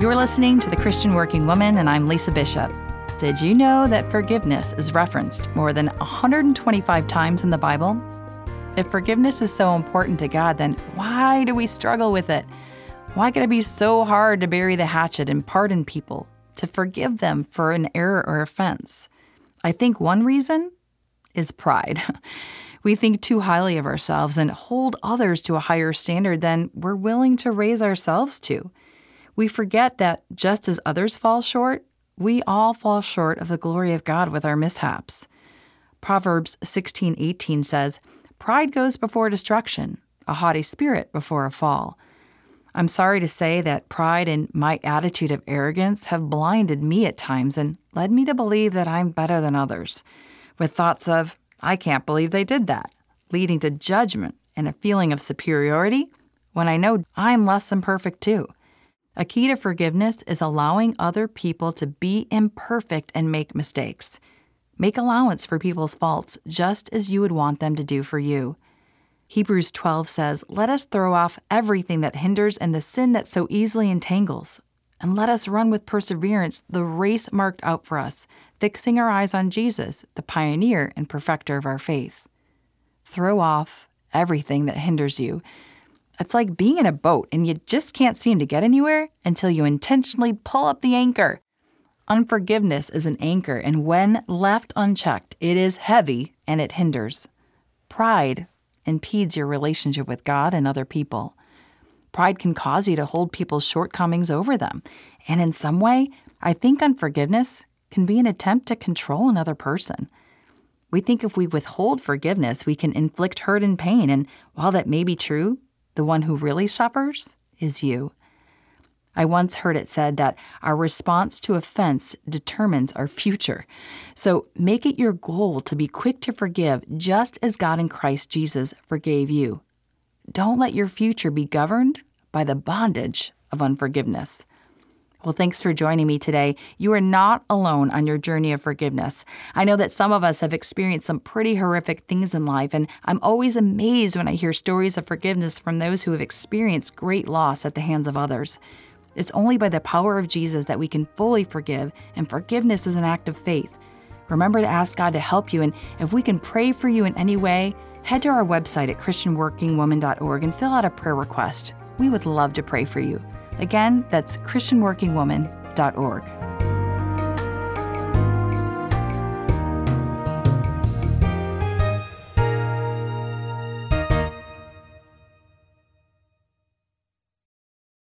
You're listening to The Christian Working Woman, and I'm Lisa Bishop. Did you know that forgiveness is referenced more than 125 times in the Bible? If forgiveness is so important to God, then why do we struggle with it? Why can it be so hard to bury the hatchet and pardon people, to forgive them for an error or offense? I think one reason is pride. We think too highly of ourselves and hold others to a higher standard than we're willing to raise ourselves to. We forget that just as others fall short, we all fall short of the glory of God with our mishaps. Proverbs 16:18 says, "Pride goes before destruction, a haughty spirit before a fall." I'm sorry to say that pride and my attitude of arrogance have blinded me at times and led me to believe that I'm better than others, with thoughts of, I can't believe they did that, leading to judgment and a feeling of superiority when I know I'm less than perfect too. A key to forgiveness is allowing other people to be imperfect and make mistakes. Make allowance for people's faults just as you would want them to do for you. Hebrews 12 says, Let us throw off everything that hinders and the sin that so easily entangles, and let us run with perseverance the race marked out for us, fixing our eyes on Jesus, the pioneer and perfecter of our faith. Throw off everything that hinders you. It's like being in a boat and you just can't seem to get anywhere until you intentionally pull up the anchor. Unforgiveness is an anchor, and when left unchecked, it is heavy and it hinders. Pride impedes your relationship with God and other people. Pride can cause you to hold people's shortcomings over them. And in some way, I think unforgiveness can be an attempt to control another person. We think if we withhold forgiveness, we can inflict hurt and pain. And while that may be true, the one who really suffers is you. I once heard it said that our response to offense determines our future. So make it your goal to be quick to forgive, just as God in Christ Jesus forgave you. Don't let your future be governed by the bondage of unforgiveness. Well, thanks for joining me today. You are not alone on your journey of forgiveness. I know that some of us have experienced some pretty horrific things in life, and I'm always amazed when I hear stories of forgiveness from those who have experienced great loss at the hands of others. It's only by the power of Jesus that we can fully forgive, and forgiveness is an act of faith. Remember to ask God to help you, and if we can pray for you in any way, head to our website at ChristianWorkingWoman.org and fill out a prayer request. We would love to pray for you. Again, that's ChristianWorkingWoman.org.